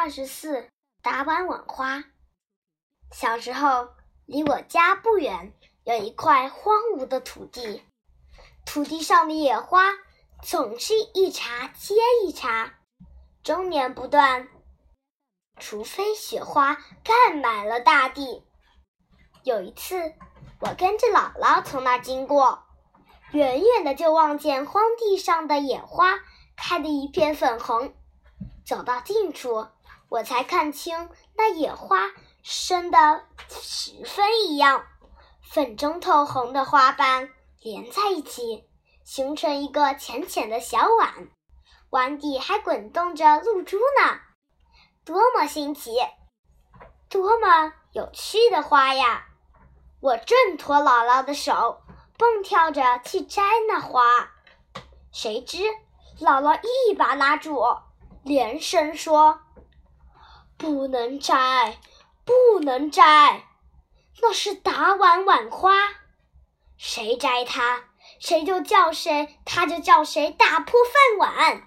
二十四，打碗碗花。小时候，离我家不远有一块荒芜的土地，土地上的野花总是一茬接一茬，终年不断，除非雪花盖满了大地。有一次，我跟着姥姥从那经过，远远的就望见荒地上的野花开得一片粉红。走到近处，我才看清那野花生的十分一样，粉中透红的花瓣连在一起，形成一个浅浅的小碗，碗底还滚动着露珠呢，多么新奇，多么有趣的花呀！我挣脱姥姥的手，蹦跳着去摘那花，谁知姥姥一把拉住，连声说：“不能摘，不能摘，那是打碗碗花，谁摘它，谁就叫谁，他就叫谁打破饭碗。”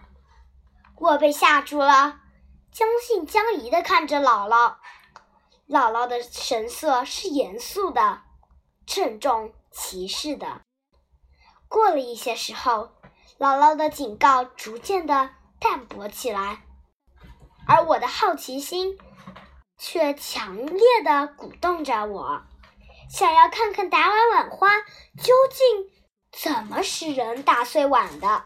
我被吓住了，将信将疑的看着姥姥。姥姥的神色是严肃的、郑重其事的。过了一些时候，姥姥的警告逐渐的淡薄起来，而我的好奇心却强烈的鼓动着我，想要看看打碗碗花究竟怎么使人打碎碗的。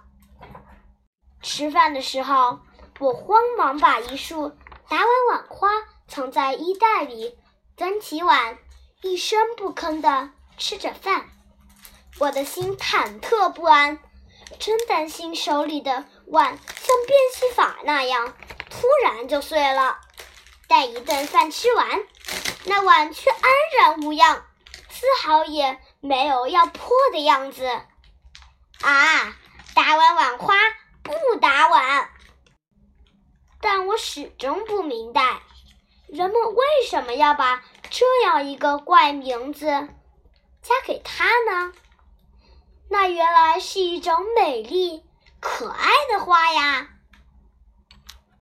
吃饭的时候，我慌忙把一束打碗碗花。藏在衣袋里，端起碗，一声不吭的吃着饭。我的心忐忑不安，真担心手里的碗像变戏法那样突然就碎了。待一顿饭吃完，那碗却安然无恙，丝毫也没有要破的样子。啊，打碗碗花不打碗，但我始终不明白。人们为什么要把这样一个怪名字加给它呢？那原来是一种美丽可爱的花呀！